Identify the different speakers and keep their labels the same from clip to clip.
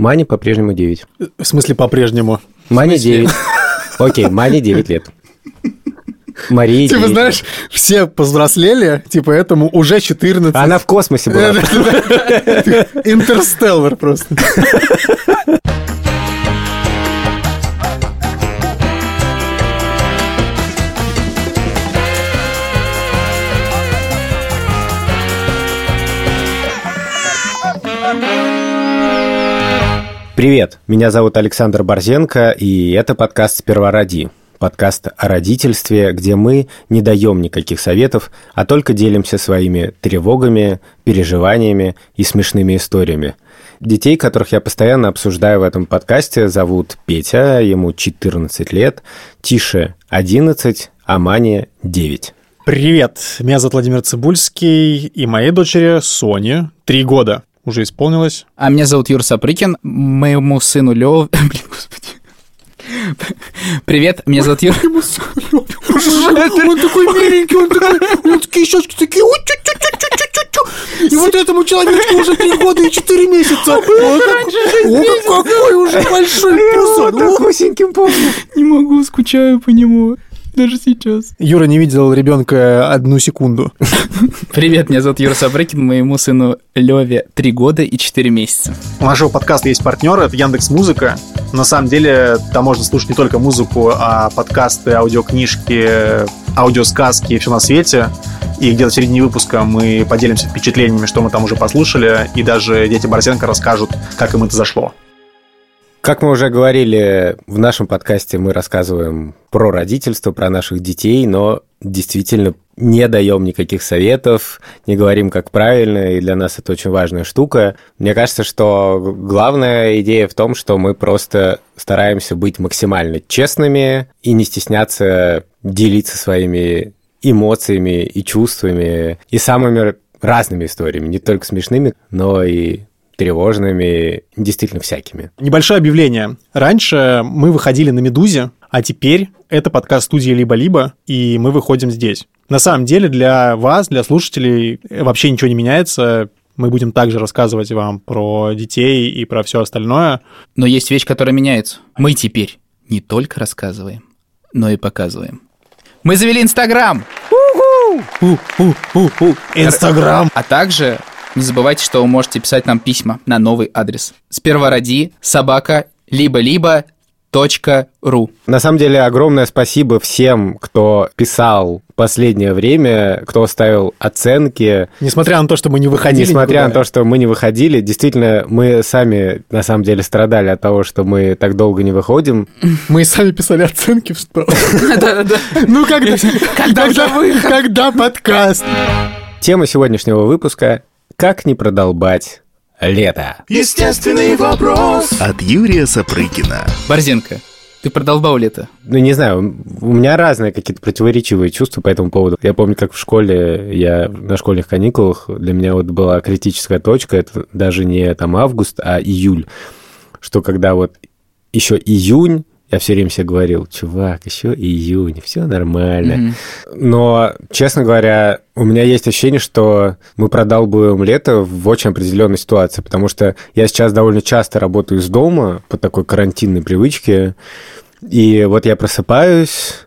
Speaker 1: Мане по-прежнему 9.
Speaker 2: В смысле по-прежнему?
Speaker 1: Мане 9. Окей, Мане 9 лет. Марии
Speaker 2: Типа,
Speaker 1: 9
Speaker 2: знаешь, все повзрослели, типа, этому уже 14.
Speaker 1: Она в космосе была.
Speaker 2: Интерстеллар просто.
Speaker 1: Привет, меня зовут Александр Борзенко, и это подкаст «Сперва роди». Подкаст о родительстве, где мы не даем никаких советов, а только делимся своими тревогами, переживаниями и смешными историями. Детей, которых я постоянно обсуждаю в этом подкасте, зовут Петя, ему 14 лет, Тише 11, а Мане 9.
Speaker 2: Привет, меня зовут Владимир Цибульский, и моей дочери Соне три года уже исполнилось.
Speaker 3: А меня зовут Юр Сапрыкин, моему сыну Лев... Блин, господи. Привет, меня зовут Юр.
Speaker 2: Он такой миленький, он такой, он такие щечки такие, ой, чу чу чу чу чу чу И вот этому человечку уже три года и четыре месяца. О, как- о, какой уже большой пусон. О.
Speaker 1: Такусеньким помню.
Speaker 3: Не могу, скучаю по нему. Даже сейчас.
Speaker 2: Юра не видел ребенка одну секунду.
Speaker 3: Привет, меня зовут Юра Сапрыкин, моему сыну Леве 3 года и 4 месяца.
Speaker 2: У нашего подкаста есть партнер, это Яндекс Музыка. На самом деле там можно слушать не только музыку, а подкасты, аудиокнижки, аудиосказки и все на свете. И где-то в середине выпуска мы поделимся впечатлениями, что мы там уже послушали, и даже дети Борзенко расскажут, как им это зашло.
Speaker 1: Как мы уже говорили, в нашем подкасте мы рассказываем про родительство, про наших детей, но действительно не даем никаких советов, не говорим, как правильно, и для нас это очень важная штука. Мне кажется, что главная идея в том, что мы просто стараемся быть максимально честными и не стесняться делиться своими эмоциями и чувствами, и самыми разными историями, не только смешными, но и тревожными, действительно всякими.
Speaker 2: Небольшое объявление. Раньше мы выходили на «Медузе», а теперь это подкаст студии «Либо-либо», и мы выходим здесь. На самом деле для вас, для слушателей вообще ничего не меняется. Мы будем также рассказывать вам про детей и про все остальное.
Speaker 3: Но есть вещь, которая меняется. Мы теперь не только рассказываем, но и показываем. Мы завели Инстаграм!
Speaker 2: Инстаграм.
Speaker 3: А также не забывайте, что вы можете писать нам письма на новый адрес. Сперва роди собака либо-либо ру.
Speaker 1: На самом деле, огромное спасибо всем, кто писал в последнее время, кто ставил оценки.
Speaker 2: Несмотря на то, что мы не выходили
Speaker 1: Несмотря на
Speaker 2: никуда.
Speaker 1: то, что мы не выходили, действительно, мы сами, на самом деле, страдали от того, что мы так долго не выходим.
Speaker 2: Мы сами писали оценки, что...
Speaker 3: Да-да-да.
Speaker 2: Ну, когда...
Speaker 3: Когда выход?
Speaker 2: Когда подкаст?
Speaker 1: Тема сегодняшнего выпуска «Как не продолбать лето».
Speaker 4: Естественный вопрос от Юрия Сапрыкина.
Speaker 3: Борзенко, ты продолбал лето?
Speaker 1: Ну, не знаю, у меня разные какие-то противоречивые чувства по этому поводу. Я помню, как в школе, я на школьных каникулах, для меня вот была критическая точка, это даже не там август, а июль, что когда вот еще июнь, я все время себе говорил, чувак, еще июнь, все нормально.
Speaker 3: Мгм.
Speaker 1: Но, честно говоря, у меня есть ощущение, что мы продалбываем лето в очень определенной ситуации, потому что я сейчас довольно часто работаю из дома по такой карантинной привычке, и вот я просыпаюсь,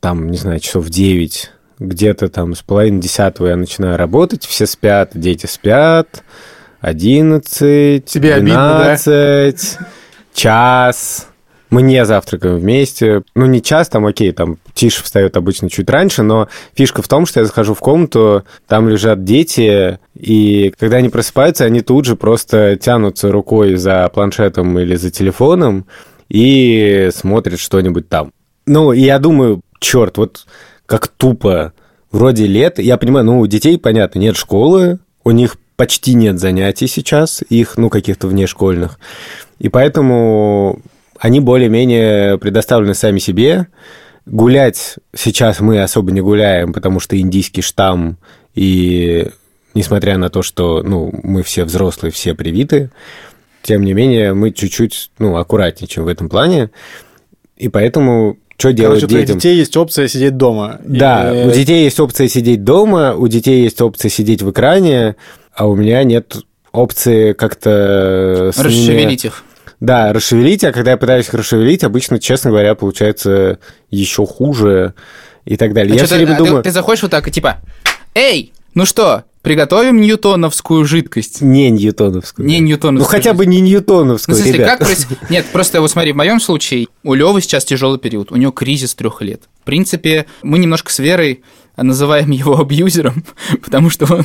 Speaker 1: там, не знаю, часов в 9, где-то там с половины десятого я начинаю работать, все спят, дети спят, 11,
Speaker 2: Тебе обидно, да?
Speaker 1: 12, час, мы не завтракаем вместе. Ну, не час, там, окей, там, Тиша встает обычно чуть раньше, но фишка в том, что я захожу в комнату, там лежат дети, и когда они просыпаются, они тут же просто тянутся рукой за планшетом или за телефоном и смотрят что-нибудь там. Ну, и я думаю, черт, вот как тупо. Вроде лет, я понимаю, ну, у детей, понятно, нет школы, у них почти нет занятий сейчас, их, ну, каких-то внешкольных. И поэтому они более-менее предоставлены сами себе. Гулять сейчас мы особо не гуляем, потому что индийский штамм, и несмотря на то, что ну, мы все взрослые, все привиты, тем не менее мы чуть-чуть ну, аккуратнее, в этом плане. И поэтому что делать
Speaker 2: Короче, у
Speaker 1: детям?
Speaker 2: детей есть опция сидеть дома.
Speaker 1: Да,
Speaker 2: И-
Speaker 1: у детей есть опция сидеть дома, у детей есть опция сидеть в экране, а у меня нет опции как-то...
Speaker 3: Расшевелить их.
Speaker 1: Да, расшевелить, а когда я пытаюсь их расшевелить, обычно, честно говоря, получается еще хуже и так далее.
Speaker 3: А
Speaker 1: я все
Speaker 3: ты,
Speaker 1: время
Speaker 3: а ты-
Speaker 1: думаю...
Speaker 3: ты заходишь вот так и типа, эй, ну что, приготовим ньютоновскую жидкость?
Speaker 1: Не ньютоновскую.
Speaker 3: Не ньютоновскую.
Speaker 1: Ну хотя бы не
Speaker 3: Ну,
Speaker 1: ньютоновскую,
Speaker 3: в смысле,
Speaker 1: ребят.
Speaker 3: как проис- Нет, просто вот смотри, в моем случае у Левы сейчас тяжелый период, у него кризис трех лет. В принципе, мы немножко с Верой называем его абьюзером, потому что он,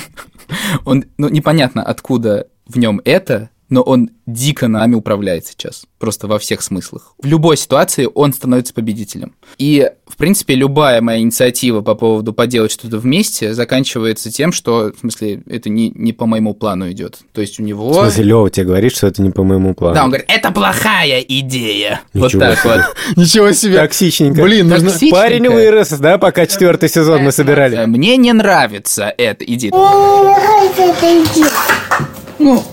Speaker 3: он ну, непонятно откуда в нем это, но он дико нами управляет сейчас, просто во всех смыслах. В любой ситуации он становится победителем. И, в принципе, любая моя инициатива по поводу поделать что-то вместе заканчивается тем, что, в смысле, это не, не по моему плану идет. То есть у него...
Speaker 1: В смысле, Лева тебе говорит, что это не по моему плану.
Speaker 3: Да, он говорит, это плохая идея. вот
Speaker 1: Ничего
Speaker 3: так
Speaker 1: себе.
Speaker 3: вот.
Speaker 2: Ничего себе.
Speaker 1: Токсичненько.
Speaker 2: Блин, нужно...
Speaker 1: Парень вырос, да, пока четвертый сезон мы собирали.
Speaker 3: Мне не нравится эта идея.
Speaker 5: Мне
Speaker 3: Ну,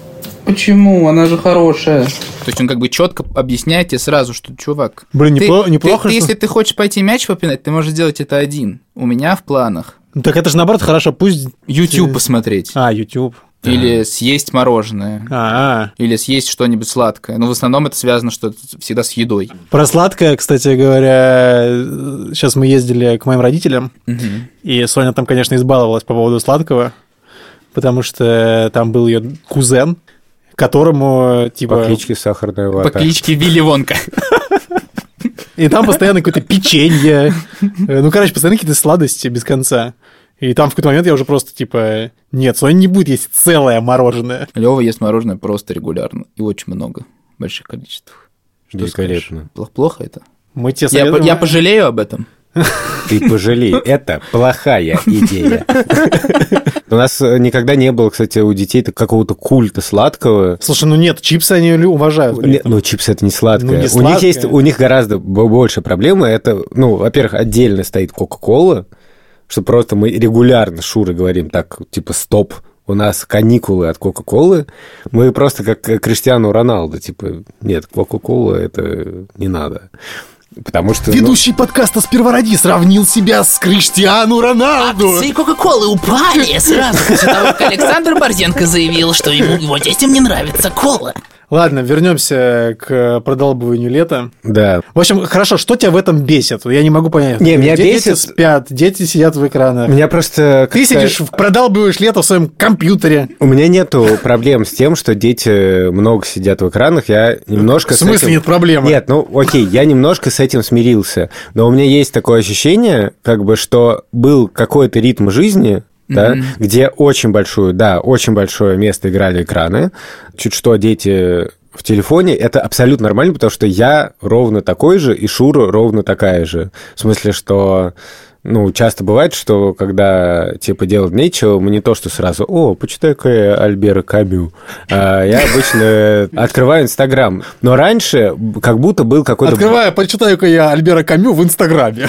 Speaker 3: почему? Она же хорошая. То есть он как бы четко объясняет тебе сразу, что, чувак,
Speaker 2: Блин,
Speaker 3: ты-
Speaker 2: непло-
Speaker 3: ты-
Speaker 2: неплохо,
Speaker 3: ты,
Speaker 2: что-
Speaker 3: если ты хочешь пойти мяч попинать, ты можешь сделать это один. У меня в планах.
Speaker 2: Ну, Так это же наоборот хорошо, пусть...
Speaker 3: YouTube посмотреть.
Speaker 2: А, YouTube.
Speaker 3: Или съесть мороженое.
Speaker 2: А,
Speaker 3: Или съесть что-нибудь сладкое. Но в основном это связано что всегда с едой.
Speaker 2: Про сладкое, кстати говоря, сейчас мы ездили к моим родителям, и Соня там, конечно, избаловалась по поводу сладкого, потому что там был ее кузен, которому, типа...
Speaker 1: По кличке Сахарная
Speaker 3: По
Speaker 1: вата.
Speaker 3: кличке Вилли Вонка.
Speaker 2: И там постоянно какое-то печенье. Ну, короче, постоянно какие-то сладости без конца. И там в какой-то момент я уже просто, типа, нет, Соня не будет есть целое мороженое.
Speaker 3: Лева ест мороженое просто регулярно. И очень много. В больших количествах. Что
Speaker 1: Великолепно.
Speaker 3: скажешь? Плох- Плохо это?
Speaker 2: Мы тебе
Speaker 3: Я, по-
Speaker 2: советуем-
Speaker 3: я пожалею об этом.
Speaker 1: Ты пожалей, это плохая идея. У нас э, никогда не было, кстати, у детей какого-то культа сладкого.
Speaker 2: Слушай, ну нет, чипсы они уважают. при
Speaker 1: Не-
Speaker 2: этом.
Speaker 1: Ну, чипсы это не сладкое.
Speaker 2: Ну, не
Speaker 1: у них
Speaker 2: сладкое.
Speaker 1: есть, у них гораздо больше проблемы. Это, ну, во-первых, отдельно стоит Кока-Кола, что просто мы регулярно с Шурой говорим так, типа, стоп, у нас каникулы от Кока-Колы. Мы просто как э, Криштиану Роналду, типа, нет, Кока-Кола это не надо. Потому что... ну,
Speaker 2: Ведущий подкаста «Сперва ради» сравнил себя с Криштиану Роналду.
Speaker 6: Акции Кока-Колы упали сразу после того, как Александр Борзенко заявил, что ему его детям не нравится кола.
Speaker 2: Ладно, вернемся к продолбыванию лета.
Speaker 1: да.
Speaker 2: В общем, хорошо, что тебя в этом бесит? Я не могу понять.
Speaker 1: Не, меня
Speaker 2: Де-
Speaker 1: бесит-
Speaker 2: Дети спят, дети сидят в экранах.
Speaker 1: Меня просто...
Speaker 2: Ты сидишь, продалбываешь лето в своем компьютере.
Speaker 1: У меня нету проблем с тем, что дети много сидят в экранах. Я немножко...
Speaker 2: В смысле
Speaker 1: этим-
Speaker 2: нет проблемы?
Speaker 1: Нет, ну окей, я немножко с этим смирился. Но у меня есть такое ощущение, как бы, что был какой-то ритм жизни, да, где очень большую, да, очень большое место играли экраны. Чуть что дети в телефоне, это абсолютно нормально, потому что я ровно такой же, и Шура ровно такая же. В смысле, что ну, часто бывает, что когда типа делать нечего, мы не то, что сразу, о, почитай-ка я Альбера Камю. А я обычно открываю Инстаграм. Но раньше как будто был какой-то
Speaker 2: Открываю, почитаю-ка я Альбера Камю в Инстаграме.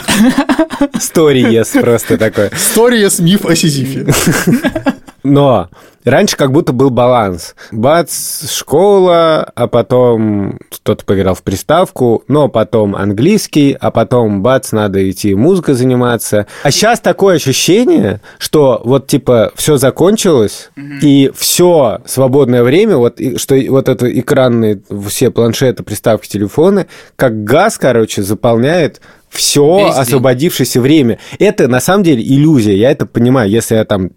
Speaker 1: сториес просто такой.
Speaker 2: Сториес миф о Сизифе.
Speaker 1: Но раньше как будто был баланс. Бац, школа, а потом кто-то поиграл в приставку, но потом английский, а потом бац, надо идти музыкой заниматься. А сейчас такое ощущение, что вот типа все закончилось, и все свободное время, вот и- что вот это экранные все планшеты, приставки, телефоны, как газ, короче, заполняет все
Speaker 3: Весь
Speaker 1: освободившееся время. Это на самом деле иллюзия, я это понимаю, если я там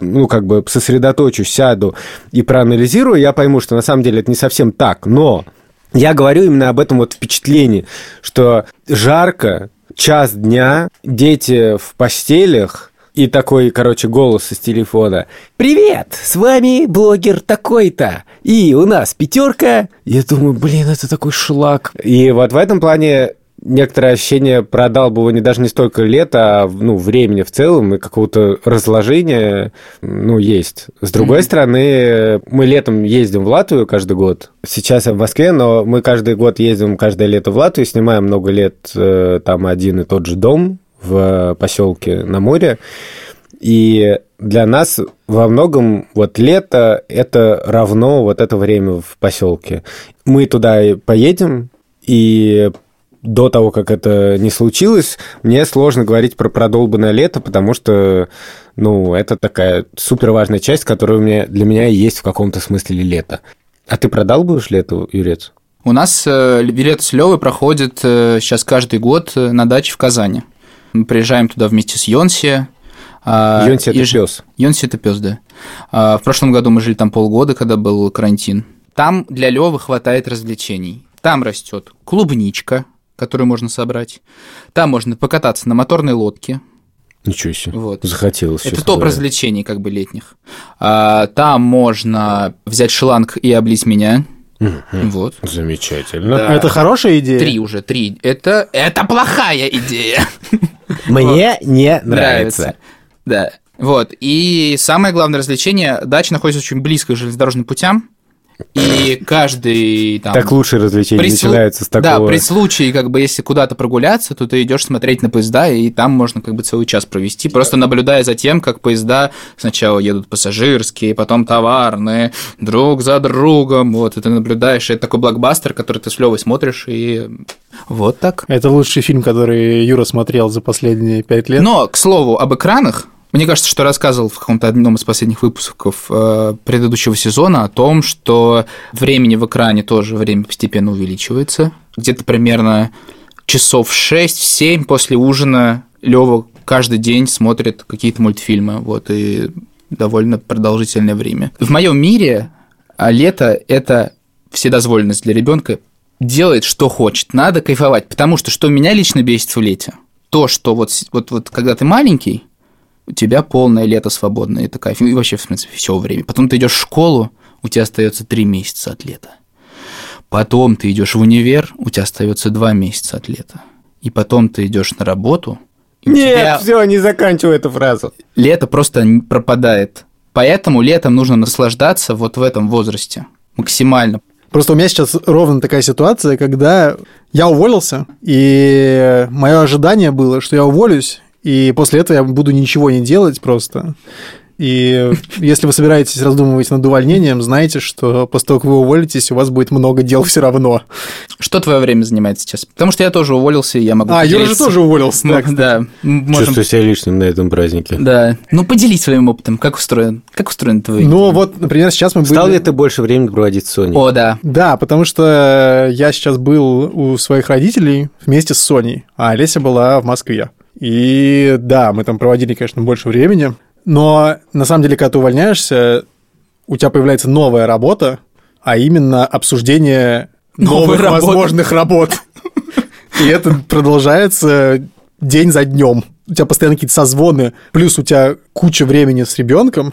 Speaker 1: ну, как бы сосредоточусь, сяду и проанализирую, я пойму, что на самом деле это не совсем так. Но я говорю именно об этом вот впечатлении, что жарко, час дня, дети в постелях, и такой, короче, голос из телефона. «Привет! С вами блогер такой-то. И у нас пятерка». Я думаю, блин, это такой шлак. И вот в этом плане некоторое ощущение продалбывания даже не столько лета, а ну, времени в целом и какого-то разложения, ну, есть. С другой стороны, мы летом ездим в Латвию каждый год. Сейчас я в Москве, но мы каждый год ездим каждое лето в Латвию, снимаем много лет э, там один и тот же дом в поселке на море. И для нас во многом вот лето это равно вот это время в поселке. Мы туда и поедем, и до того, как это не случилось, мне сложно говорить про продолбанное лето, потому что
Speaker 7: ну, это такая супер важная часть, которая у меня, для меня есть в каком-то смысле лето. А ты продал будешь лето, Юрец?
Speaker 3: У нас э, билет с Левой проходит э, сейчас каждый год э, на даче в Казани. Мы приезжаем туда вместе с Йонси.
Speaker 7: Йонси это
Speaker 3: ж-
Speaker 7: пес.
Speaker 3: Йонси это пес, да. А, В прошлом году мы жили там полгода, когда был карантин. Там для Левы хватает развлечений. Там растет клубничка, которую можно собрать. Там можно покататься на моторной лодке.
Speaker 7: Ничего себе.
Speaker 3: Вот.
Speaker 7: Захотелось.
Speaker 3: Это топ
Speaker 7: говоря.
Speaker 3: развлечений, как бы летних. А, Там можно взять шланг и облить меня. Вот.
Speaker 7: Замечательно.
Speaker 3: Да.
Speaker 2: Это хорошая идея?
Speaker 3: Три уже, три. Это, это плохая идея.
Speaker 7: Мне не
Speaker 3: нравится. Да. Вот. И самое главное развлечение, дача находится очень близко к железнодорожным путям. И каждый там...
Speaker 7: Так лучшие развлечения
Speaker 3: при
Speaker 7: начинаются с
Speaker 3: Да,
Speaker 7: такого.
Speaker 3: при случае, как бы, если куда-то прогуляться, то ты идешь смотреть на поезда, и там можно как бы целый час провести, просто наблюдая за тем, как поезда сначала едут пассажирские, потом товарные, друг за другом, вот, и ты наблюдаешь, и это такой блокбастер, который ты с Левой смотришь, и вот так.
Speaker 2: Это лучший фильм, который Юра смотрел за последние пять лет.
Speaker 3: Но, к слову, об экранах, мне кажется, что рассказывал в каком-то одном из последних выпусков э, предыдущего сезона о том, что времени в экране тоже время постепенно увеличивается. Где-то примерно часов 6-7 после ужина Лева каждый день смотрит какие-то мультфильмы, вот, и довольно продолжительное время. В моем мире а лето – это вседозволенность для ребенка делает, что хочет. Надо кайфовать, потому что что меня лично бесит в лете, то, что вот, вот, вот когда ты маленький, у тебя полное лето свободное, это кайф. И вообще, в принципе, все время. Потом ты идешь в школу, у тебя остается три месяца от лета. Потом ты идешь в универ, у тебя остается два месяца от лета. И потом ты идешь на работу, и у тебя
Speaker 7: Нет, все, не заканчивай эту фразу.
Speaker 3: лето просто пропадает. Поэтому летом нужно наслаждаться вот в этом возрасте максимально.
Speaker 2: Просто у меня сейчас ровно такая ситуация, когда я уволился, и мое ожидание было, что я уволюсь, и после этого я буду ничего не делать просто. И если вы собираетесь раздумывать над увольнением, знайте, что после того, как вы уволитесь, у вас будет много дел все равно.
Speaker 3: Что твое время занимает сейчас? Потому что я тоже уволился, и я могу
Speaker 2: А, Юра же тоже уволился. Так.
Speaker 3: Да, можем...
Speaker 7: Чувствую себя лишним на этом празднике.
Speaker 3: Да. Ну, поделись своим опытом. Как устроен? Как устроен твой?
Speaker 2: Ну вот, например, сейчас мы были...
Speaker 7: Стал ли ты больше времени проводить с Соней?
Speaker 3: О, да.
Speaker 2: Да, потому что я сейчас был у своих родителей вместе с Соней, а Олеся была в Москве. И да, мы там проводили, конечно, больше времени, но на самом деле, когда ты увольняешься, у тебя появляется новая работа, а именно обсуждение новых
Speaker 3: работы.
Speaker 2: возможных работ. И это продолжается день за днем. У тебя постоянно какие-то созвоны, плюс у тебя куча времени с ребенком.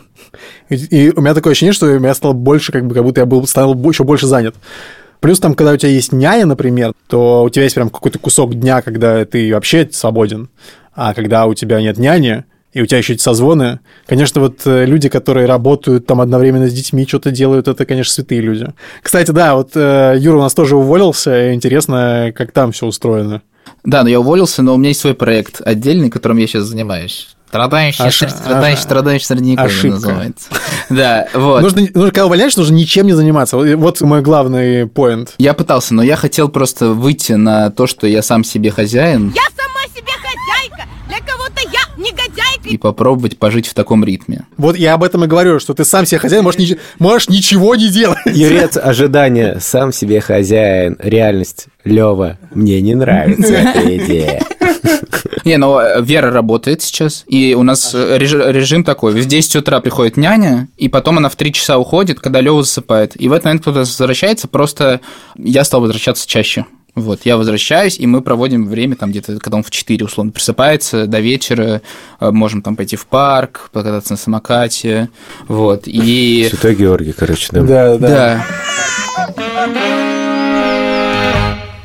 Speaker 2: И, у меня такое ощущение, что у меня стало больше, как бы, как будто я был, стал еще больше занят. Плюс там, когда у тебя есть няня, например, то у тебя есть прям какой-то кусок дня, когда ты вообще свободен. А когда у тебя нет няни, и у тебя еще эти созвоны, конечно, вот э, люди, которые работают там одновременно с детьми, что-то делают, это, конечно, святые люди. Кстати, да, вот э, Юра у нас тоже уволился, интересно, как там все устроено.
Speaker 3: Да, но я уволился, но у меня есть свой проект отдельный, которым я сейчас занимаюсь. Страдающий,
Speaker 2: Оши-
Speaker 3: страдающий,
Speaker 2: оши-
Speaker 3: страдающий средневековье
Speaker 2: ошибка.
Speaker 3: называется. Да, вот.
Speaker 2: Нужно, нужно, когда увольняешься, нужно ничем не заниматься. Вот, мой главный поинт.
Speaker 3: Я пытался, но я хотел просто выйти на то, что я сам себе хозяин,
Speaker 8: Я сама себе хозяйка. Для кого-то я негодяйка.
Speaker 3: и попробовать пожить в таком ритме.
Speaker 2: Вот я об этом и говорю, что ты сам себе хозяин, можешь, нич- можешь ничего не делать.
Speaker 7: Юрец, ожидание, сам себе хозяин, реальность, Лева, мне не нравится эта идея.
Speaker 3: Не, но э, Вера работает сейчас, и у нас э, реж- режим такой. В 10 утра приходит няня, и потом она в 3 часа уходит, когда Лева засыпает. И в этот момент кто-то возвращается, просто я стал возвращаться чаще. Вот, я возвращаюсь, и мы проводим время там где-то, когда он в 4 условно присыпается, до вечера, э, можем там пойти в парк, покататься на самокате, вот, и...
Speaker 7: Святой Георгий, короче, да.
Speaker 2: Да,
Speaker 3: Да,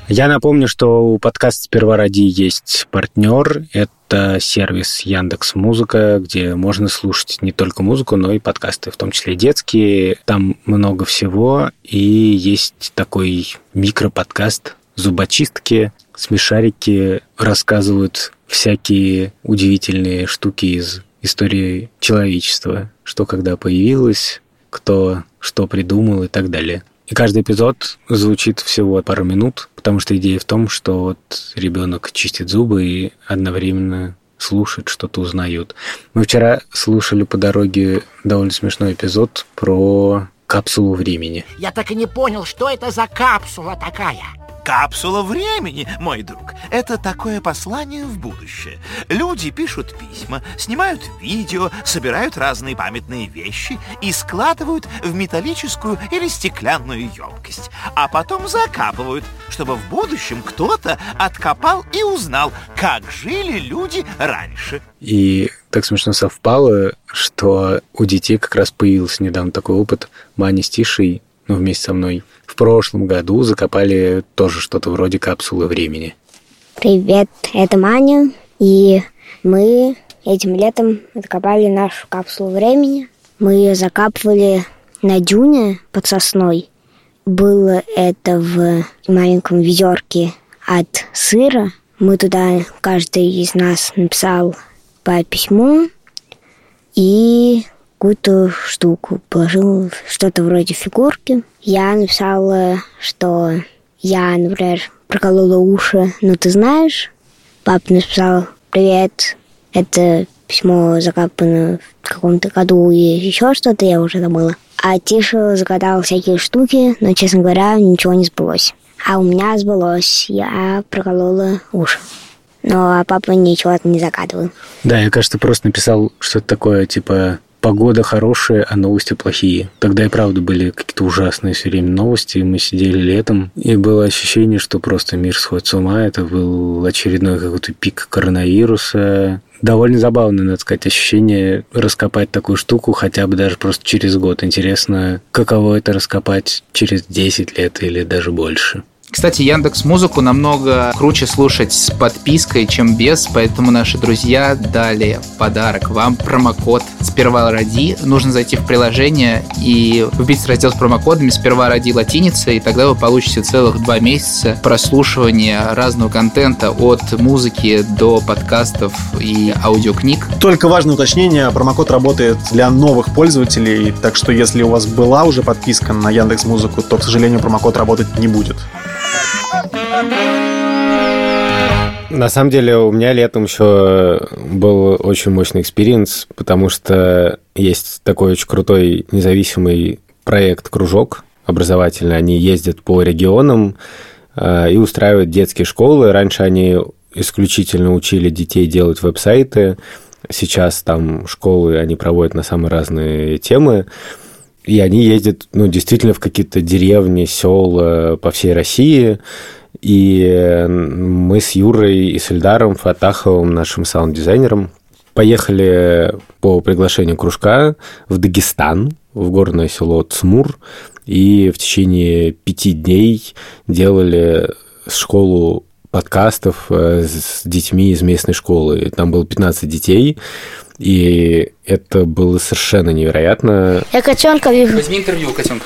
Speaker 7: Я напомню, что у подкаста «Сперва ради» есть партнер. Это сервис Яндекс Музыка, где можно слушать не только музыку, но и подкасты, в том числе детские. Там много всего. И есть такой микроподкаст «Зубочистки». Смешарики рассказывают всякие удивительные штуки из истории человечества. Что когда появилось, кто что придумал и так далее. И каждый эпизод звучит всего пару минут, потому что идея в том, что вот ребенок чистит зубы и одновременно
Speaker 1: слушают, что-то узнают. Мы вчера слушали по дороге довольно смешной эпизод про капсулу времени.
Speaker 9: Я так и не понял, что это за капсула такая.
Speaker 4: Капсула времени, мой друг, это такое послание в будущее. Люди пишут письма, снимают видео, собирают разные памятные вещи и складывают в металлическую или стеклянную емкость, а потом закапывают, чтобы в будущем кто-то откопал и узнал, как жили люди раньше.
Speaker 1: И так смешно совпало, что у детей как раз появился недавно такой опыт. Маня с Тишей, ну, вместе со мной, в прошлом году закопали тоже что-то вроде капсулы времени.
Speaker 10: Привет, это Маня, и мы этим летом закопали нашу капсулу времени. Мы ее закапывали на дюне под сосной. Было это в маленьком ведерке от сыра. Мы туда, каждый из нас написал по письму и какую-то штуку, положил что-то вроде фигурки. Я написала, что я, например, проколола уши, но ты знаешь. Папа написал, привет, это письмо закапано в каком-то году и еще что-то, я уже забыла. А Тиша загадал всякие штуки, но, честно говоря, ничего не сбылось. А у меня сбылось, я проколола уши. Но а папа ничего не загадывал.
Speaker 1: Да, я, кажется, просто написал что-то такое, типа, погода хорошая, а новости плохие. Тогда и правда были какие-то ужасные все время новости, мы сидели летом, и было ощущение, что просто мир сходит с ума. Это был очередной какой-то пик коронавируса. Довольно забавно, надо сказать, ощущение раскопать такую штуку хотя бы даже просто через год. Интересно, каково это раскопать через 10 лет или даже больше.
Speaker 3: Кстати, Яндекс Музыку намного круче слушать с подпиской, чем без, поэтому наши друзья дали подарок вам промокод «Сперва ради». Нужно зайти в приложение и вбить раздел с промокодами «Сперва ради» латиница, и тогда вы получите целых два месяца прослушивания разного контента от музыки до подкастов и аудиокниг.
Speaker 11: Только важное уточнение, промокод работает для новых пользователей, так что если у вас была уже подписка на Яндекс Музыку, то, к сожалению, промокод работать не будет.
Speaker 1: На самом деле у меня летом еще был очень мощный experience, потому что есть такой очень крутой независимый проект «Кружок» образовательный. Они ездят по регионам э, и устраивают детские школы. Раньше они исключительно учили детей делать веб-сайты. Сейчас там школы они проводят на самые разные темы. И они ездят, ну, действительно в какие-то деревни, села по всей России. И мы с Юрой и с Эльдаром Фатаховым, нашим саунд-дизайнером, поехали по приглашению кружка в Дагестан, в горное село Цмур, и в течение пяти дней делали школу подкастов э, с детьми из местной школы. Там было 15 детей, и это было совершенно невероятно.
Speaker 10: Я котенка вижу.
Speaker 3: Возьми интервью у котенка.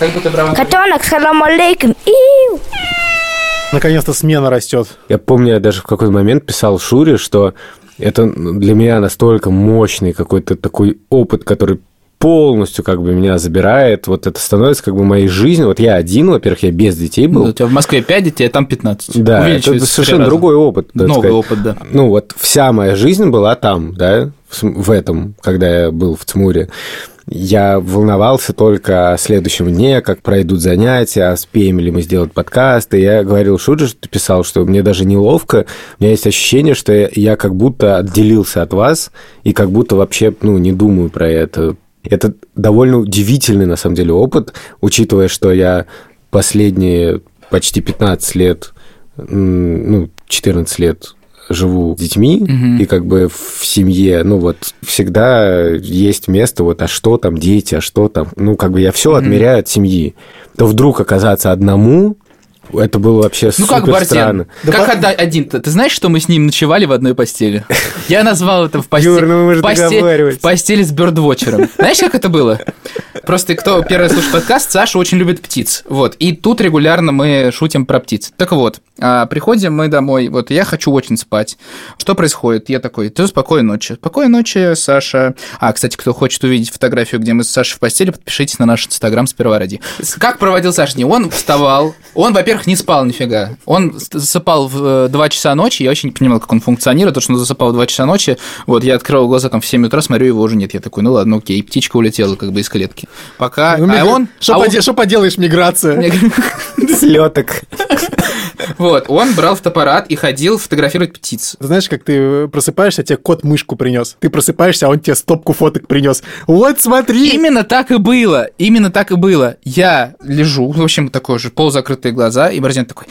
Speaker 3: Как будто брал
Speaker 10: Котенок, салам алейкум. Иу.
Speaker 11: Наконец-то смена растет.
Speaker 1: Я помню, я даже в какой-то момент писал Шуре, что это для меня настолько мощный какой-то такой опыт, который полностью как бы меня забирает. Вот это становится как бы моей жизнью. Вот я один, во-первых, я без детей был.
Speaker 3: Ну, у тебя в Москве 5 детей, а там 15.
Speaker 1: Да, это
Speaker 3: три
Speaker 1: совершенно
Speaker 3: раза.
Speaker 1: другой опыт.
Speaker 3: Новый
Speaker 1: сказать.
Speaker 3: опыт, да.
Speaker 1: Ну, вот вся моя жизнь была там, да, в этом, когда я был в Цмуре. Я волновался только о следующем дне, как пройдут занятия, успеем ли мы сделать подкаст. И я говорил Шуджи, что ты писал, что мне даже неловко. У меня есть ощущение, что я, я как будто отделился от вас и как будто вообще, ну, не думаю про это. Это довольно удивительный, на самом деле, опыт, учитывая, что я последние почти 15 лет, ну, 14 лет живу с детьми,
Speaker 3: Мгм.
Speaker 1: и как бы в семье, ну вот, всегда есть место, вот, а что там дети, а что там, ну, как бы я все отмеряю от семьи. То вдруг оказаться одному, это было вообще
Speaker 3: Ну
Speaker 1: супер
Speaker 3: как, Барсен?
Speaker 1: странно.
Speaker 3: как одна- один-то? Ты знаешь, что мы с ним ночевали в одной постели? Я назвал это в постели...
Speaker 1: Юр, ну мы же.
Speaker 3: В постели с бёрдвотчером. Знаешь, как это было? Просто кто первый слушает подкаст, Саша очень любит птиц. Вот. И тут регулярно мы шутим про птиц. Так вот, а, приходим мы домой. Вот я хочу очень спать. Что происходит? Я такой, ты спокойной ночи. Спокойной ночи, Саша. А, кстати, кто хочет увидеть фотографию, где мы с Сашей в постели, подпишитесь на наш инстаграм сперва ради. Как проводил Саша дни? Он вставал, Он, во-первых, не спал нифига. Он засыпал в 2 часа ночи, я очень не понимал, как он функционирует, то, что он засыпал в 2 часа ночи. Вот, я открыл глаза там в 7 утра, смотрю, его уже нет. Я такой, ну ладно, окей, птичка улетела как бы из клетки. Пока...
Speaker 2: Ну,
Speaker 3: а он...
Speaker 2: Что
Speaker 3: а он-
Speaker 2: поделаешь, миграция?
Speaker 1: Слеток.
Speaker 3: Вот, он брал фотоаппарат и ходил фотографировать птиц.
Speaker 2: Знаешь, как ты просыпаешься, тебе кот мышку принес. Ты просыпаешься, а он тебе стопку фоток принес. Вот смотри!
Speaker 3: Именно так и было. Именно так и было. Я лежу, в общем, такой же, полузакрытые глаза, и Борзен такой,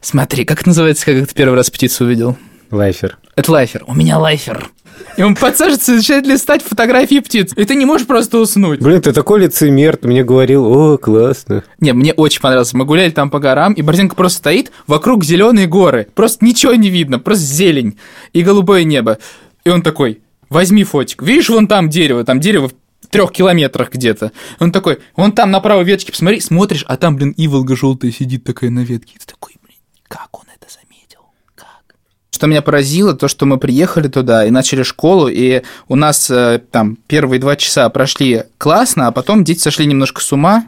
Speaker 3: смотри, как это называется, как ты первый раз птицу увидел?
Speaker 1: Лайфер.
Speaker 3: Это лайфер. У меня лайфер. И он подсаживается и начинает листать фотографии птиц. И ты не можешь просто уснуть.
Speaker 1: Блин, ты такой лицемер, ты мне говорил, о, классно.
Speaker 3: Не, мне очень понравилось. Мы гуляли там по горам, и Борзенко просто стоит, вокруг зеленые горы. Просто ничего не видно, просто зелень и голубое небо. И он такой, возьми фотик. Видишь, вон там дерево, там дерево в трех километрах где-то. Он такой, вон там направо веточки, посмотри, смотришь, а там, блин, иволга желтая сидит такая на ветке. И ты такой, блин, как он? Что меня поразило, то, что мы приехали туда и начали школу, и у нас э, там первые два часа прошли классно, а потом дети сошли немножко с ума,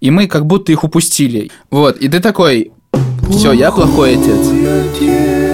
Speaker 3: и мы как будто их упустили. Вот, и ты такой, все, я плохой отец.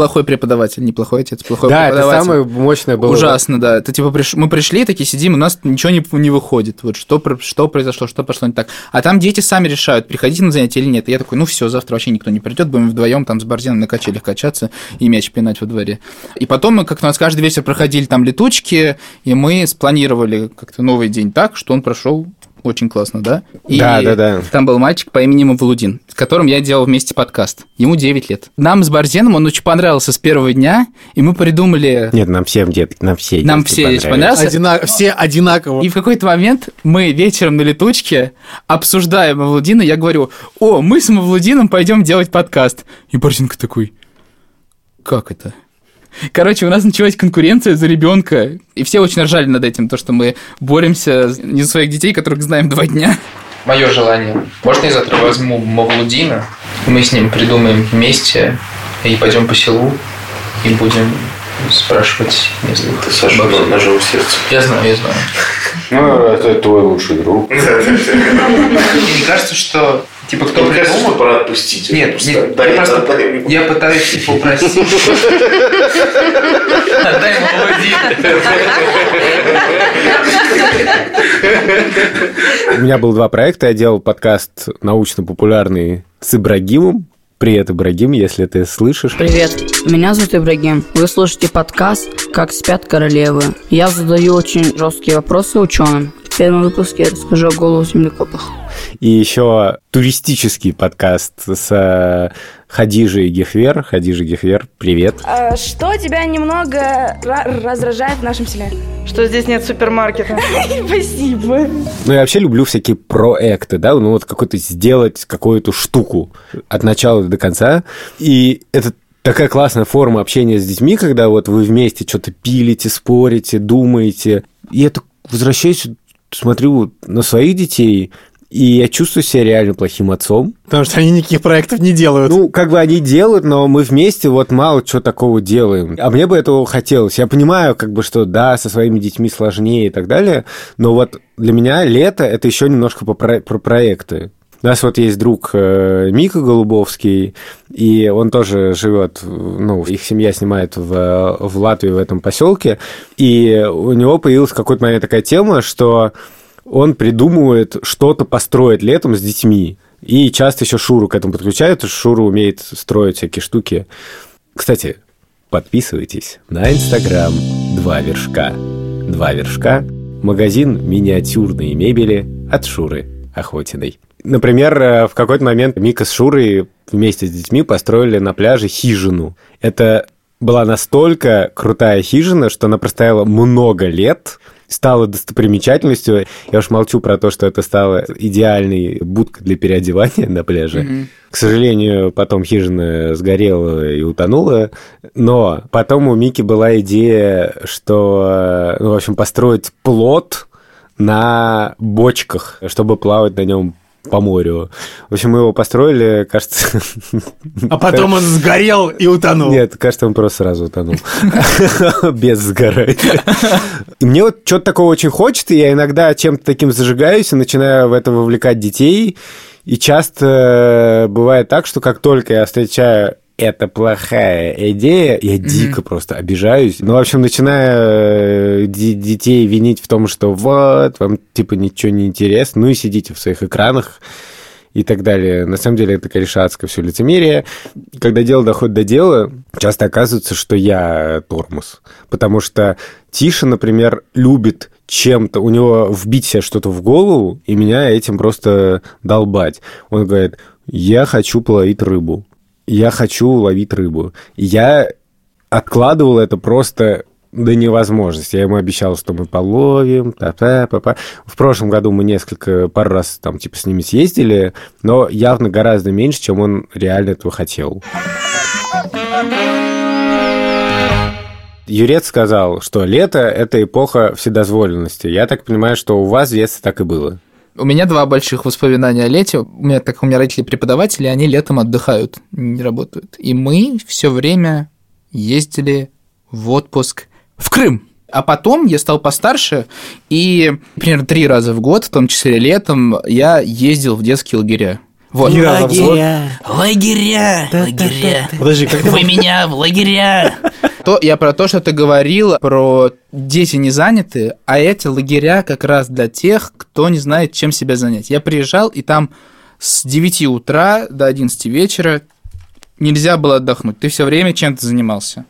Speaker 3: Плохой преподаватель, не плохой отец, плохой
Speaker 1: Да, это
Speaker 3: преподаватель.
Speaker 1: самое мощное было.
Speaker 3: Ужасно, да. Это типа приш- мы пришли, такие сидим, у нас ничего не, не выходит. Вот что, что произошло, что пошло не так. А там дети сами решают, приходить на занятия или нет. И я такой, ну все, завтра вообще никто не придет, будем вдвоем там с Борзином на качелях качаться и мяч пинать во дворе. И потом мы как-то у нас каждый вечер проходили там летучки, и мы спланировали как-то новый день так, что он прошел очень классно, да? И
Speaker 1: Да, да, да.
Speaker 3: Там был мальчик по имени Мавлудин, с которым я делал вместе подкаст. Ему 9 лет. Нам с Борзеном он очень понравился с первого дня, и мы придумали...
Speaker 1: Нет, нам всем, детки, нам все
Speaker 3: Нам все
Speaker 1: понравились.
Speaker 3: понравился.
Speaker 2: Одина- Все одинаково.
Speaker 3: И в какой-то момент мы вечером на летучке обсуждаем Мавлудина, я говорю, о, мы с Мавлудином пойдем делать подкаст. И Борзенко такой, как это? Короче, у нас началась конкуренция за ребенка, и все очень ржали над этим, то, что мы боремся не за своих детей, которых знаем два дня. Мое желание. Можно я завтра возьму Мавлудина, мы с ним придумаем вместе и пойдем по селу и будем спрашивать местных.
Speaker 7: Ты, Саша, на, ножом сердце.
Speaker 3: Я знаю, я знаю.
Speaker 7: Ну, это твой лучший друг.
Speaker 3: Мне не кажется, что типа кто
Speaker 7: Мне кажется, что пора отпустить.
Speaker 3: Нет,
Speaker 7: Просто
Speaker 3: нет,
Speaker 7: дай-
Speaker 3: я просто
Speaker 7: дай
Speaker 3: я пытаюсь типа упростить. Отдай ему
Speaker 1: У меня было два проекта. Я делал подкаст научно-популярный с Ибрагимом. Привет, Ибрагим, если ты слышишь.
Speaker 12: Привет, меня зовут Ибрагим. Вы слушаете подкаст «Как спят королевы». Я задаю очень жесткие вопросы ученым. В первом выпуске я расскажу о голову землекопах.
Speaker 1: И еще туристический подкаст с э, Хадижей Гехвер. Хадижа Гехвер, привет.
Speaker 13: А Что тебя немного ра- раздражает в нашем селе?
Speaker 14: Что здесь нет супермаркета.
Speaker 13: Спасибо.
Speaker 1: Ну, я вообще люблю всякие проекты, да, ну вот какой-то сделать какую-то штуку от начала до конца. И это такая классная форма общения с детьми, когда вот вы вместе что-то пилите, спорите, думаете. И я так возвращаюсь, смотрю на своих детей, и я чувствую себя реально плохим отцом.
Speaker 2: Потому что они никаких проектов не делают.
Speaker 1: Ну, как бы они делают, но мы вместе вот мало чего такого делаем. А мне бы этого хотелось. Я понимаю, как бы, что да, со своими детьми сложнее и так далее, но вот для меня лето – это еще немножко про, про проекты. У нас вот есть друг э, Мика Голубовский, и он тоже живет, ну, их семья снимает в, в Латвии, в этом поселке, и у него появилась в какой-то момент такая тема, что он придумывает что-то построить летом с детьми. И часто еще Шуру к этому подключают, что Шура умеет строить всякие штуки. Кстати, подписывайтесь на Инстаграм «Два вершка». «Два вершка» – магазин миниатюрной мебели от Шуры Охотиной. Например, э, в какой-то момент Мика с Шурой вместе с детьми построили на пляже хижину. Это была настолько крутая хижина, что она простояла много лет, стала достопримечательностью. Я уж молчу про то, что это стало идеальной будкой для переодевания на пляже.
Speaker 3: Мгм.
Speaker 1: К сожалению, потом хижина сгорела и утонула, но потом у Мики была идея, что, ну, в общем, построить плот на бочках, чтобы плавать на нем по морю. В общем, мы его построили, кажется...
Speaker 2: А потом он сгорел и утонул.
Speaker 1: Нет, кажется, он просто сразу утонул. Без сгорания. И мне вот что-то такого очень хочется, и я иногда чем-то таким зажигаюсь и начинаю в это вовлекать детей. И часто бывает так, что как только я встречаю это плохая идея, я дико просто обижаюсь. Ну, в общем, начинаю э, детей винить в том, что вот, вам типа ничего не интересно, ну и сидите в своих экранах и так далее. На самом деле это, конечно, адское все лицемерие. Когда дело доходит до дела, часто оказывается, что я тормоз. Потому что Тиша, например, любит чем-то, у него вбить себе что-то в голову, и меня этим просто долбать. Он говорит, я хочу половить рыбу. Я хочу ловить рыбу. Я откладывал это просто до невозможности. Я ему обещал, что мы половим, та -та -па -па. В прошлом году мы несколько, пару раз там типа с ними съездили, но явно гораздо меньше, чем он реально этого хотел. Юрец сказал, что лето – это эпоха вседозволенности. Я так понимаю, что у вас в детстве так и было.
Speaker 3: У меня два больших воспоминания о лете. У меня, как у меня родители преподаватели, они летом отдыхают, не работают. И мы все время ездили в отпуск в Крым. А потом я стал постарше, и примерно три раза в год, в том числе летом, я ездил в детские лагеря. Вот.
Speaker 2: Три раза в год.
Speaker 9: Лагеря, лагеря.
Speaker 2: Подожди, как
Speaker 9: Вы меня в лагеря.
Speaker 3: То, я про то, что ты говорил, про дети не заняты, а эти лагеря как раз для тех, кто не знает, чем себя занять. Я приезжал, и там с 9 утра до 11 вечера нельзя было отдохнуть. Ты все время чем-то занимался.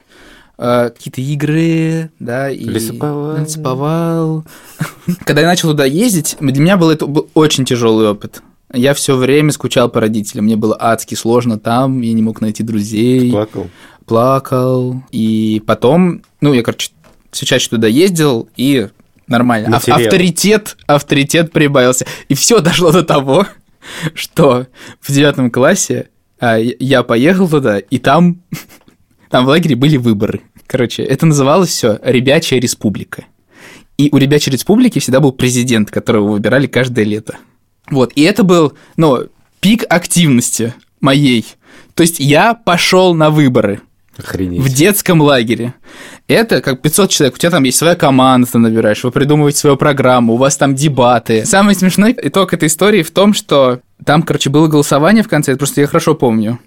Speaker 3: Э, Какие-то игры, да, и...
Speaker 1: Лесоповал.
Speaker 3: Лесоповал. Когда я начал туда ездить, для меня был это был очень тяжелый опыт. Я все время скучал по родителям. Мне было адски сложно там, я не мог найти друзей
Speaker 1: Плакал.
Speaker 3: плакал. И потом, ну, я, короче, все чаще туда ездил, и нормально.
Speaker 1: Материал.
Speaker 3: авторитет, авторитет прибавился. И все дошло до того, что в девятом классе а, я поехал туда, и там, там в лагере были выборы. Короче, это называлось все «Ребячая республика». И у Ребячей республики всегда был президент, которого выбирали каждое лето. Вот, и это был, ну, пик активности моей. То есть я пошел на выборы
Speaker 1: Охренеть.
Speaker 3: в детском лагере. Это как 500 человек, у тебя там есть своя команда, ты набираешь, вы придумываете свою программу, у вас там дебаты. Самый смешной итог этой истории в том, что там, короче, было голосование в конце, это просто я хорошо помню.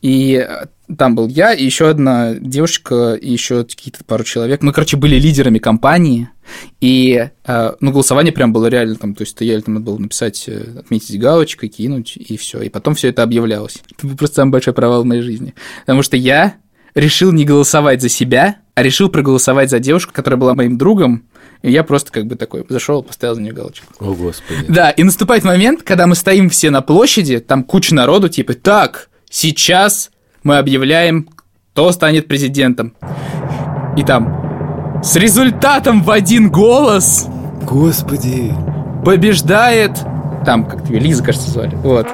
Speaker 3: И э, там был я и еще одна девушка, и еще какие-то пару человек. Мы, короче, были лидерами компании, и э, ну, голосование прям было реально там, то есть стояли там, надо было написать, э, отметить галочкой, кинуть, и все. И потом все это объявлялось. Это был просто самый большой провал в моей жизни. Потому что я решил не голосовать за себя, а решил проголосовать за девушку, которая была моим другом, и я просто как бы такой зашел, поставил за нее галочку.
Speaker 1: О, Господи.
Speaker 3: Да, и наступает момент, когда мы стоим все на площади, там куча народу, типа, так, сейчас мы объявляем, кто станет президентом. И там с результатом в один голос
Speaker 1: Господи.
Speaker 3: побеждает... Там, как тебе, Лиза, кажется, звали. Вот.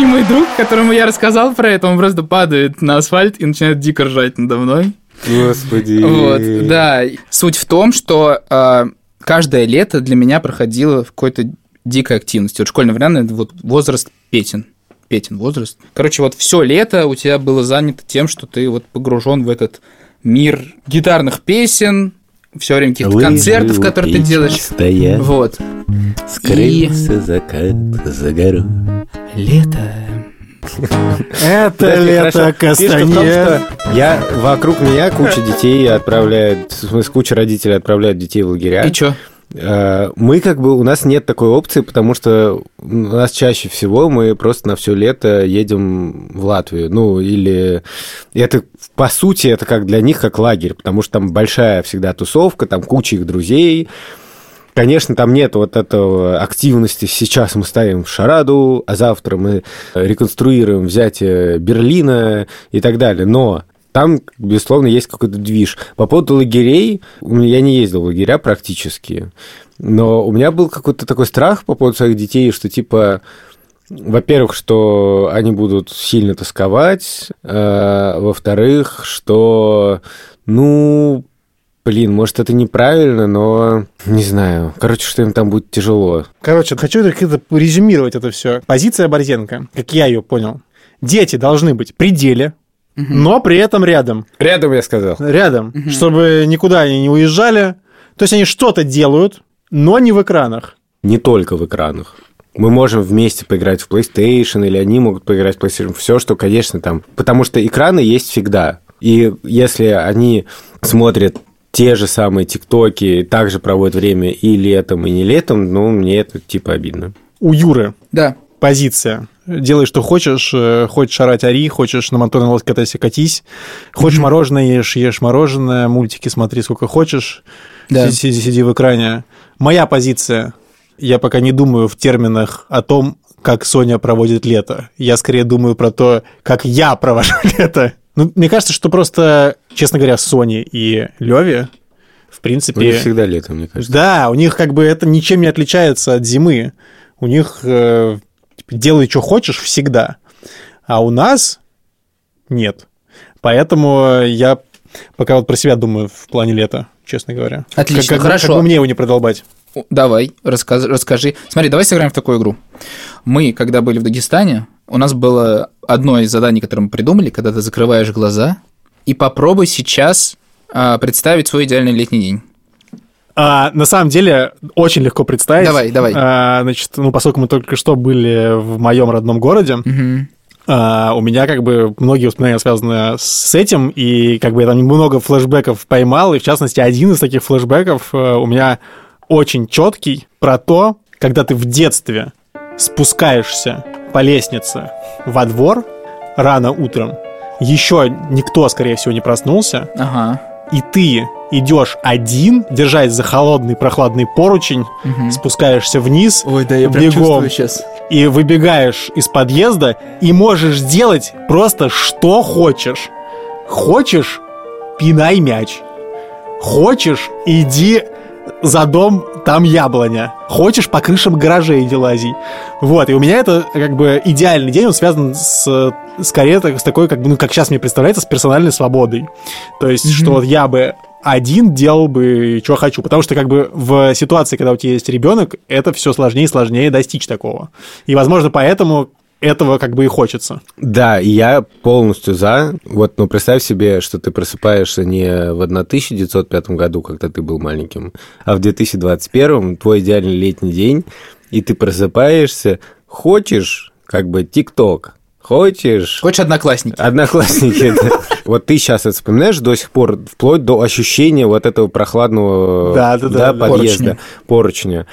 Speaker 3: И мой друг, которому я рассказал про это, он просто падает на асфальт и начинает дико ржать надо мной.
Speaker 1: Господи.
Speaker 3: Вот, да. Суть в том, что э, каждое лето для меня проходило в какой-то дикой активности. Вот школьный вариант это вот возраст Петин. Петин возраст. Короче, вот все лето у тебя было занято тем, что ты вот погружен в этот мир гитарных песен, все время каких-то концертов, которые ты делаешь.
Speaker 1: стоят.
Speaker 3: Вот.
Speaker 1: Скрылся закат за гору.
Speaker 3: Лето.
Speaker 2: Это лето Кастанье.
Speaker 1: что я вокруг меня куча детей отправляет, в смысле, куча родителей отправляют детей в лагеря.
Speaker 3: И чё?
Speaker 1: Э, Мы как бы, у нас нет такой опции, потому что у нас чаще всего мы просто на все лето едем в Латвию. Ну, или это, по сути, это как для них как лагерь, потому что там большая всегда тусовка, там куча их друзей. Конечно, там нет вот этого активности. Сейчас мы ставим шараду, а завтра мы реконструируем взятие Берлина и так далее. Но там, безусловно, есть какой-то движ. По поводу лагерей, я не ездил в лагеря практически, но у меня был какой-то такой страх по поводу своих детей, что типа во-первых, что они будут сильно тосковать, э, во-вторых, что, ну, блин, может, это неправильно, но не знаю. Короче, что им там будет тяжело.
Speaker 2: Короче, хочу как-то резюмировать это все. Позиция Борзенко, как я ее понял. Дети должны быть в но при этом рядом.
Speaker 1: Рядом, я сказал.
Speaker 2: Рядом, чтобы никуда они не уезжали. То есть они что-то делают, но не в экранах.
Speaker 1: Не только в экранах. мы можем вместе поиграть в PlayStation, или они могут поиграть в PlayStation, все, что, конечно, там... Потому что экраны есть всегда. И если они смотрят те же самые ТикТоки, также проводят время и летом, и не летом, ну, мне это типа обидно.
Speaker 2: У Юры
Speaker 3: Да.
Speaker 2: Позиция. Делай, что хочешь. э, Хочешь орать, ори. Хочешь на моторной лодке катайся, катись. Хочешь мороженое ешь, ешь мороженое. Мультики смотри сколько хочешь.
Speaker 3: Да.
Speaker 2: Сиди, сиди- сиди в экране. Моя позиция. Я пока не думаю в терминах о том, как Соня проводит лето. Я скорее думаю про то, как я провожу лето. Ну, мне кажется, что просто, честно говоря, Соне и Леве, в
Speaker 1: У
Speaker 2: принципе...
Speaker 1: них всегда летом, мне кажется.
Speaker 2: Да, у них как бы это ничем не отличается от зимы. У них э, типа, делай, что хочешь, всегда. А у нас нет. Поэтому я пока вот про себя думаю в плане лета, честно говоря.
Speaker 3: Отлично,
Speaker 2: Как, как
Speaker 3: хорошо.
Speaker 2: как бы мне его не продолбать.
Speaker 3: Давай, рассказ- расскажи. Смотри, давай сыграем в такую игру. Мы, когда были в Дагестане, у нас было одно из заданий, которое мы придумали, когда ты закрываешь глаза, и попробуй сейчас а, представить свой идеальный летний день.
Speaker 2: А, на самом деле, очень легко представить.
Speaker 3: Давай, давай.
Speaker 2: А, значит, ну, поскольку мы только что были в моем родном городе,
Speaker 3: Мгм.
Speaker 2: а, у меня как бы многие воспоминания связаны с этим, и как бы я там много флешбеков поймал, и в частности один из таких флешбеков э, у меня очень четкий про то, когда ты в детстве спускаешься по лестнице во двор рано утром, еще никто, скорее всего, не проснулся,
Speaker 3: Ага.
Speaker 2: И ты идешь один, держась за холодный прохладный поручень,
Speaker 3: Мгм.
Speaker 2: спускаешься вниз,
Speaker 3: Ой, да, я прям
Speaker 2: бегом,
Speaker 3: чувствую сейчас.
Speaker 2: и выбегаешь из подъезда, и можешь делать просто что хочешь. Хочешь – пинай мяч. Хочешь – иди за дом, там яблоня. Хочешь, по крышам гаражей иди лази. Вот, и у меня это как бы идеальный день, он связан с, скорее так- с такой, как бы, ну, как сейчас мне представляется, с персональной свободой. То есть, что вот я бы один делал бы, что хочу. Потому что, как бы, в ситуации, когда у тебя есть ребенок, это все сложнее и сложнее достичь такого. И, возможно, поэтому этого как бы и хочется.
Speaker 1: Да, я полностью за. Вот, ну, представь себе, что ты просыпаешься не в 1905 году, когда ты был маленьким, а в 2021, твой идеальный летний день, и ты просыпаешься, хочешь, как бы, ТикТок, хочешь...
Speaker 3: Хочешь одноклассники?
Speaker 1: Одноклассники, да. Вот ты сейчас это вспоминаешь до сих пор, вплоть до ощущения вот этого прохладного
Speaker 2: Да-да-да, да.
Speaker 1: подъезда, поручня.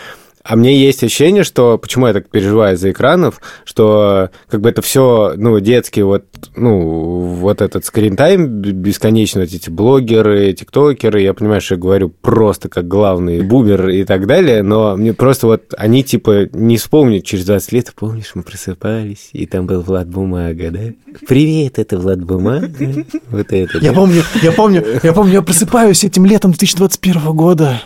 Speaker 1: А мне есть ощущение, что почему я так переживаю за экранов, что как бы это все, ну, детский вот, ну, вот этот скринтайм бесконечно, вот эти блогеры, тиктокеры, я понимаю, что я говорю просто как главный бумер и так далее, но мне просто вот они типа не вспомнят через 20 лет, помнишь, мы просыпались, и там был Влад Бумага, да? Привет, это Влад Бумага. Вот это.
Speaker 2: Я помню, я помню, я помню, я просыпаюсь этим летом 2021 года,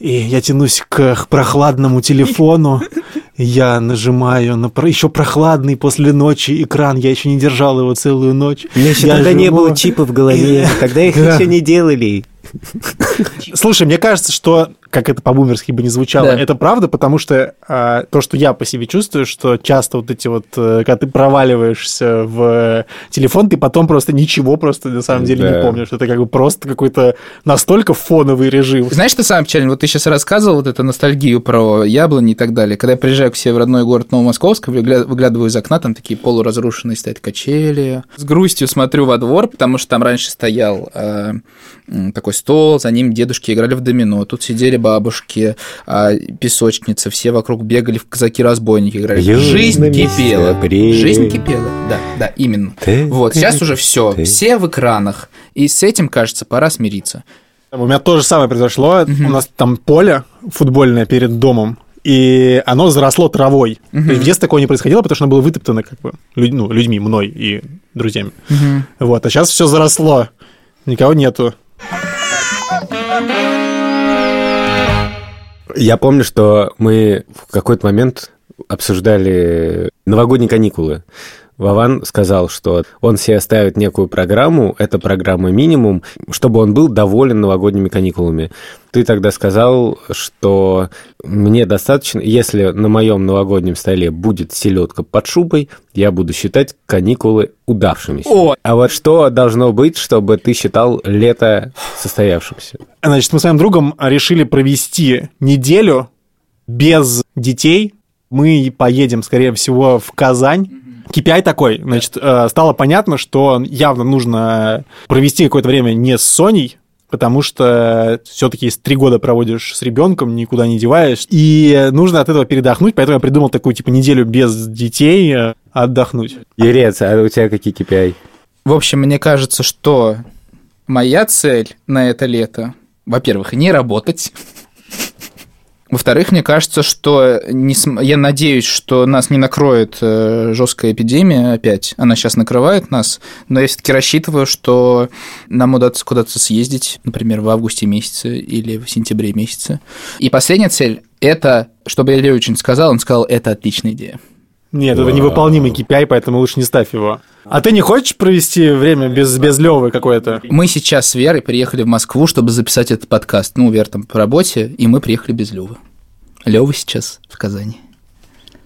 Speaker 2: и я тянусь к прохладному телефону, я нажимаю на про- еще прохладный после ночи экран, я еще не держал его целую ночь.
Speaker 1: У меня еще
Speaker 2: Я
Speaker 1: тогда не
Speaker 2: живу.
Speaker 1: было чипа в голове, тогда их
Speaker 2: Да.
Speaker 1: еще не делали.
Speaker 2: Слушай, мне кажется, что, как это по-бумерски бы не звучало,
Speaker 3: Да.
Speaker 2: это правда, потому что а, то, что я по себе чувствую, что часто вот эти вот, э, когда ты проваливаешься в телефон, ты потом просто ничего просто на самом деле не
Speaker 1: Да.
Speaker 2: помнишь. Это как бы просто какой-то настолько фоновый режим.
Speaker 3: Знаешь, что самое печальное? Вот ты сейчас рассказывал вот эту ностальгию про яблони и так далее. Когда я приезжаю к себе в родной город Новомосковск, выгля- выглядываю из окна, там такие полуразрушенные стоят качели. С грустью смотрю во двор, потому что там раньше стоял э, такой стол, за ним дедушки играли в домино, тут сидели бабушки, а, песочницы, все вокруг бегали в казаки-разбойники играли.
Speaker 1: Юный
Speaker 3: Жизнь кипела.
Speaker 1: сентябрь.
Speaker 3: Жизнь кипела. Да, да, именно.
Speaker 1: Ты-
Speaker 3: Вот, сейчас уже все,
Speaker 1: ты-
Speaker 3: все в экранах. И с этим, кажется, пора смириться.
Speaker 2: У меня то же самое произошло. У нас там поле футбольное перед домом, и оно заросло травой. То есть в детстве такого не происходило, потому что оно было вытоптано как бы люд- ну, людьми, мной и друзьями. Вот, а сейчас все заросло. Никого нету.
Speaker 1: Я помню, что мы в какой-то момент обсуждали новогодние каникулы. Вован сказал, что он себе ставит некую программу, это программа минимум, чтобы он был доволен новогодними каникулами. Ты тогда сказал, что мне достаточно, если на моем новогоднем столе будет селедка под шубой, я буду считать каникулы удавшимися.
Speaker 3: О!
Speaker 1: А вот что должно быть, чтобы ты считал лето состоявшимся?
Speaker 2: Значит, мы с моим другом решили провести неделю без детей Мы поедем, скорее всего, в Казань. KPI такой, значит, э, стало понятно, что явно нужно провести какое-то время не с Соней, потому что все-таки если три года проводишь с ребенком, никуда не деваешь, и нужно от этого передохнуть, поэтому я придумал такую, типа, неделю без детей э, отдохнуть.
Speaker 1: Юрец, а у тебя какие KPI?
Speaker 3: В общем, мне кажется, что моя цель на это лето, во-первых, не работать. Во-вторых, мне кажется, что не см- я надеюсь, что нас не накроет э, жесткая эпидемия опять. Она сейчас накрывает нас, но я все-таки рассчитываю, что нам удастся куда-то съездить, например, в августе месяце или в сентябре месяце. И последняя цель – это, чтобы Илья очень сказал, он сказал, это отличная идея.
Speaker 2: Нет, это невыполнимый KPI, поэтому лучше не ставь его. А ты не хочешь провести время без, без Левы какое-то?
Speaker 3: Мы сейчас с Верой приехали в Москву, чтобы записать этот подкаст. Ну, Вер там по работе, и мы приехали без Левы. Лева сейчас в Казани.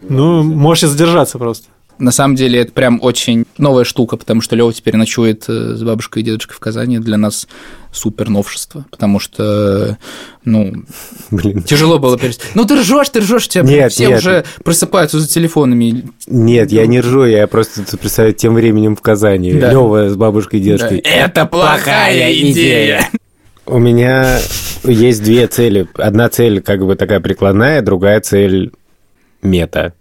Speaker 2: Ну, можешь и задержаться просто.
Speaker 3: На самом деле это прям очень новая штука, потому что Лева теперь ночует э, с бабушкой и дедушкой в Казани. Для нас супер новшество, потому что, ну,
Speaker 1: Блин.
Speaker 3: тяжело было перейти. Ну, ты ржешь, ты ржешь, тебя
Speaker 1: Нет,
Speaker 3: все
Speaker 1: нет.
Speaker 3: уже просыпаются за телефонами.
Speaker 1: Нет, я не ржу, я просто представляю тем временем в Казани.
Speaker 3: Да.
Speaker 1: Лева с бабушкой и дедушкой.
Speaker 3: Это плохая идея.
Speaker 1: У меня есть две цели. Одна цель как бы такая прикладная, другая цель мета.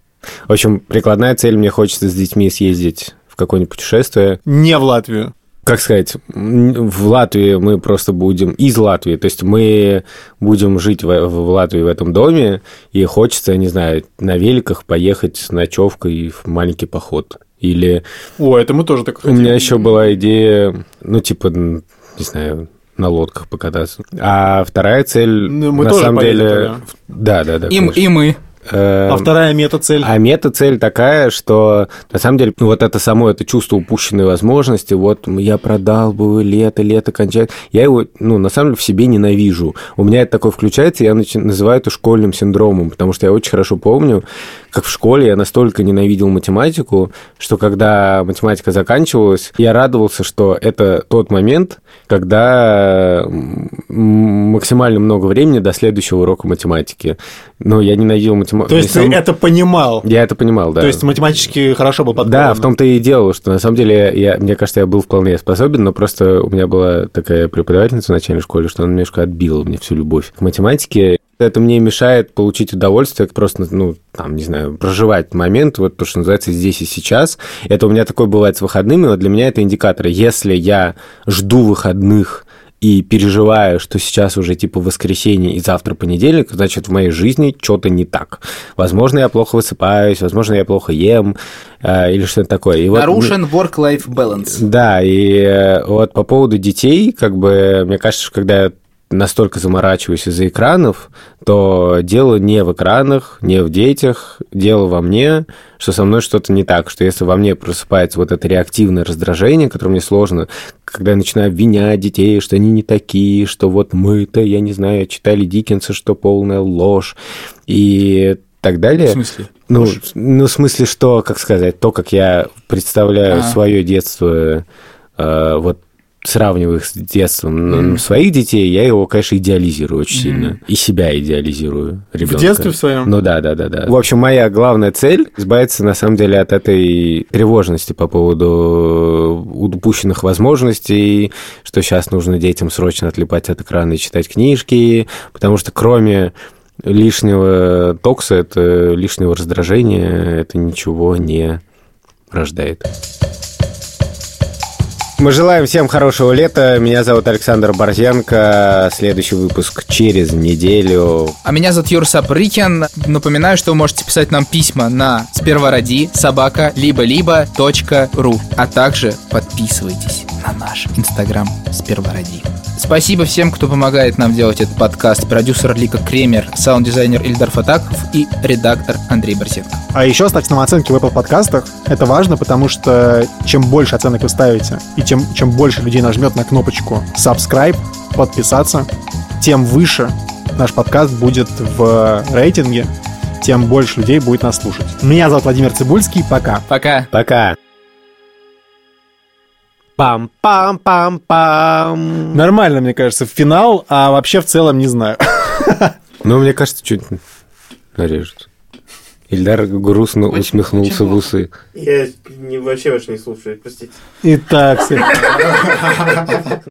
Speaker 1: В общем, прикладная цель, мне хочется с детьми съездить в какое-нибудь путешествие.
Speaker 2: Не в Латвию.
Speaker 1: Как сказать, в Латвии мы просто будем из Латвии, то есть мы будем жить в, в Латвии в этом доме, и хочется, я не знаю, на великах поехать с ночевкой в маленький поход. Или
Speaker 2: О, это мы тоже так
Speaker 1: у
Speaker 2: хотим.
Speaker 1: меня еще была идея, ну, типа, не знаю, на лодках покататься. А вторая цель,
Speaker 2: Ну, мы
Speaker 1: на
Speaker 2: тоже
Speaker 1: самом
Speaker 2: поедем
Speaker 1: деле...
Speaker 2: тогда.
Speaker 1: Да, да, да.
Speaker 3: И,
Speaker 1: конечно.
Speaker 3: и мы.
Speaker 1: Эм,
Speaker 2: А вторая мета-цель?
Speaker 1: а мета-цель такая, что на самом деле ну, вот это само это чувство упущенной возможности, вот я продал бы лето, лето кончается, я его, ну, на самом деле в себе ненавижу. У меня это такое включается, я называю это школьным синдромом, потому что я очень хорошо помню, как в школе я настолько ненавидел математику, что когда математика заканчивалась, я радовался, что это тот момент, когда максимально много времени до следующего урока математики. Но я ненавидел математику.
Speaker 2: То есть ты это понимал?
Speaker 1: Я это понимал, да.
Speaker 2: То есть математически хорошо был подготовлен?
Speaker 1: Да, в том-то и дело, что на самом деле, я, мне кажется, я был вполне способен, но просто у меня была такая преподавательница в начальной школе, что она немножко отбила мне всю любовь к математике. Это мне мешает получить удовольствие, просто, ну, там, не знаю, проживать момент, вот то, что называется здесь и сейчас. Это у меня такое бывает с выходными, но для меня это индикатор. Если я жду выходных и переживаю, что сейчас уже типа воскресенье и завтра понедельник, значит, в моей жизни что-то не так. Возможно, я плохо высыпаюсь, возможно, я плохо ем э, или что-то такое. И вот-
Speaker 3: Нарушен work-life balance.
Speaker 1: да, и э, вот по поводу детей, как бы, мне кажется, что когда я настолько заморачиваюсь из-за экранов, то дело не в экранах, не в детях, дело во мне, что со мной что-то не так, что если во мне просыпается вот это реактивное раздражение, которое мне сложно, когда я начинаю обвинять детей, что они не такие, что вот мы-то, я не знаю, читали Диккенса, что полная ложь, и так далее.
Speaker 3: В смысле?
Speaker 1: Ну, ну, в смысле, что, как сказать, то, как я представляю
Speaker 3: А.
Speaker 1: свое детство, э, вот сравниваю их с детством
Speaker 2: Мгм.
Speaker 1: своих детей, я его, конечно, идеализирую очень
Speaker 2: Мгм.
Speaker 1: сильно. И себя идеализирую. Ребенка.
Speaker 2: детстве в своем?
Speaker 1: Ну да, да, да, да. В общем, моя главная цель избавиться, на самом деле, от этой тревожности по поводу упущенных возможностей, что сейчас нужно детям срочно отлипать от экрана и читать книжки, потому что кроме лишнего токса, это лишнего раздражения, это ничего не рождает. Мы желаем всем хорошего лета. Меня зовут Александр Борзенко. Следующий выпуск через неделю.
Speaker 3: А меня зовут Юр Сапрыкин. Напоминаю, что вы можете писать нам письма на спервороди собака либо-либо точка ру. А также подписывайтесь на наш инстаграм спервороди. Спасибо всем, кто помогает нам делать этот подкаст. Продюсер Лика Кремер, саунд-дизайнер Ильдар Фатаков и редактор Андрей Борзенко.
Speaker 2: А еще ставьте нам оценки в Apple подкастах. Это важно, потому что чем больше оценок вы ставите, и тем, чем больше людей нажмет на кнопочку subscribe, подписаться, тем выше наш подкаст будет в рейтинге, тем больше людей будет нас слушать. Меня зовут Владимир Цибульский. Пока.
Speaker 3: Пока.
Speaker 1: Пока. Пам-пам-пам-пам.
Speaker 2: Нормально, мне кажется, финал, а вообще в целом не знаю.
Speaker 1: Ну, мне кажется, чуть нарежут. Ильдар грустно усмехнулся в усы.
Speaker 15: Я не, вообще ваш не слушаю, простите.
Speaker 2: Итак,